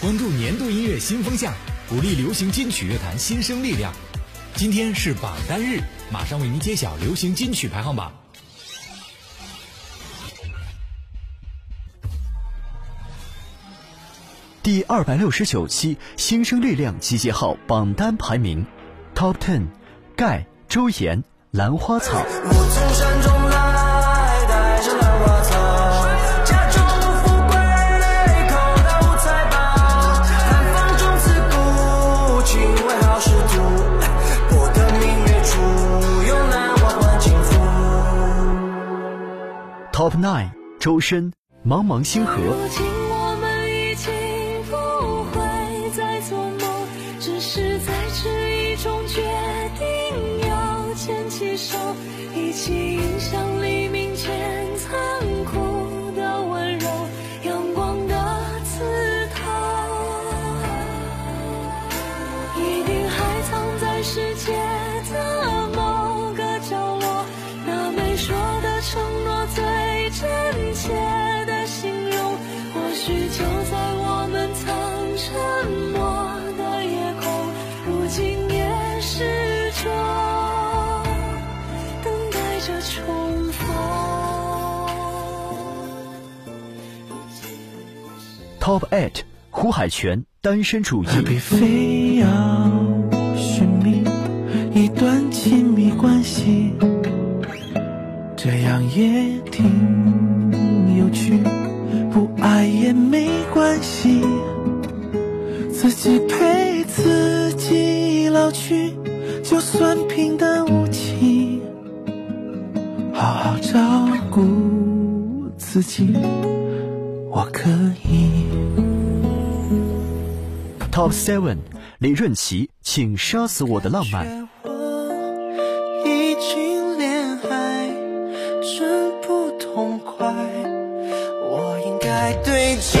关注年度音乐新风向，鼓励流行金曲乐坛新生力量。今天是榜单日，马上为您揭晓流行金曲排行榜。第二百六十九期新生力量集结号榜单排名，Top Ten，盖、周岩、兰花草。Top Nine，周深，茫茫星河。一起 Top Eight，胡海泉单身主义。何必非要寻觅一段亲密关系？这样也挺有趣，不爱也没关系，自己陪自己老去，就算平淡无奇。好好照顾自己，我可以。Top Seven，李润琪，请杀死我的浪漫。已经恋爱真不痛快，我应该对今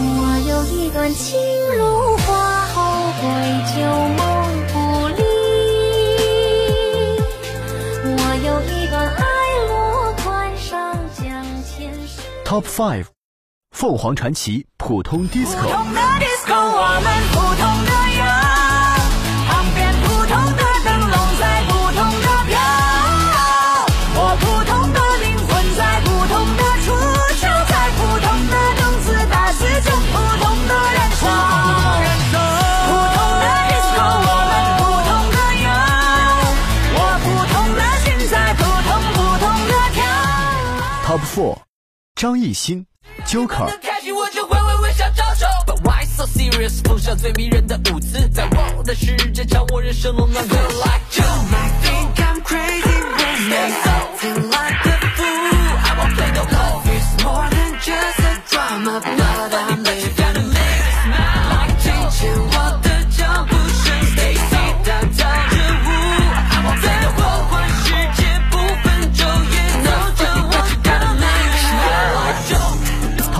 我有一段情如花后归旧梦不离，我有一段爱落款上将前世。Top Five，凤凰传奇，普通 Disco。普通的 disco，我们普通的 Top Four，张艺兴，Joker。开心我就会微微笑招手。But why so serious？风向最迷人的舞姿，在我的世界掌握人生冷暖。Feel like you might think I'm crazy when I feel like a fool. I won't play no love is more than just a drama, but I'm living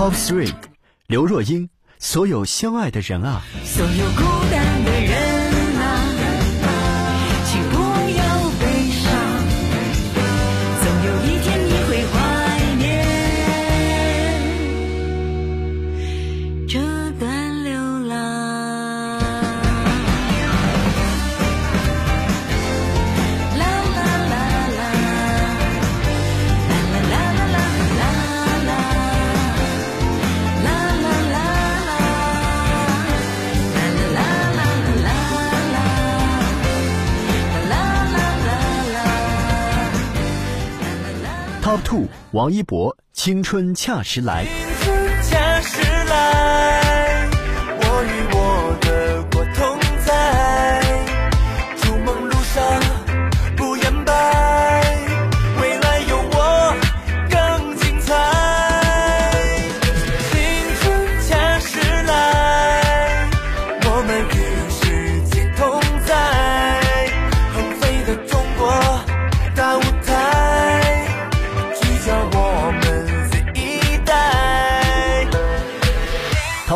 Top Three，刘若英，所有相爱的人啊。所有孤单的人兔，王一博，青春恰时来。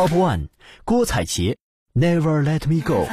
top one 郭采洁 never let me go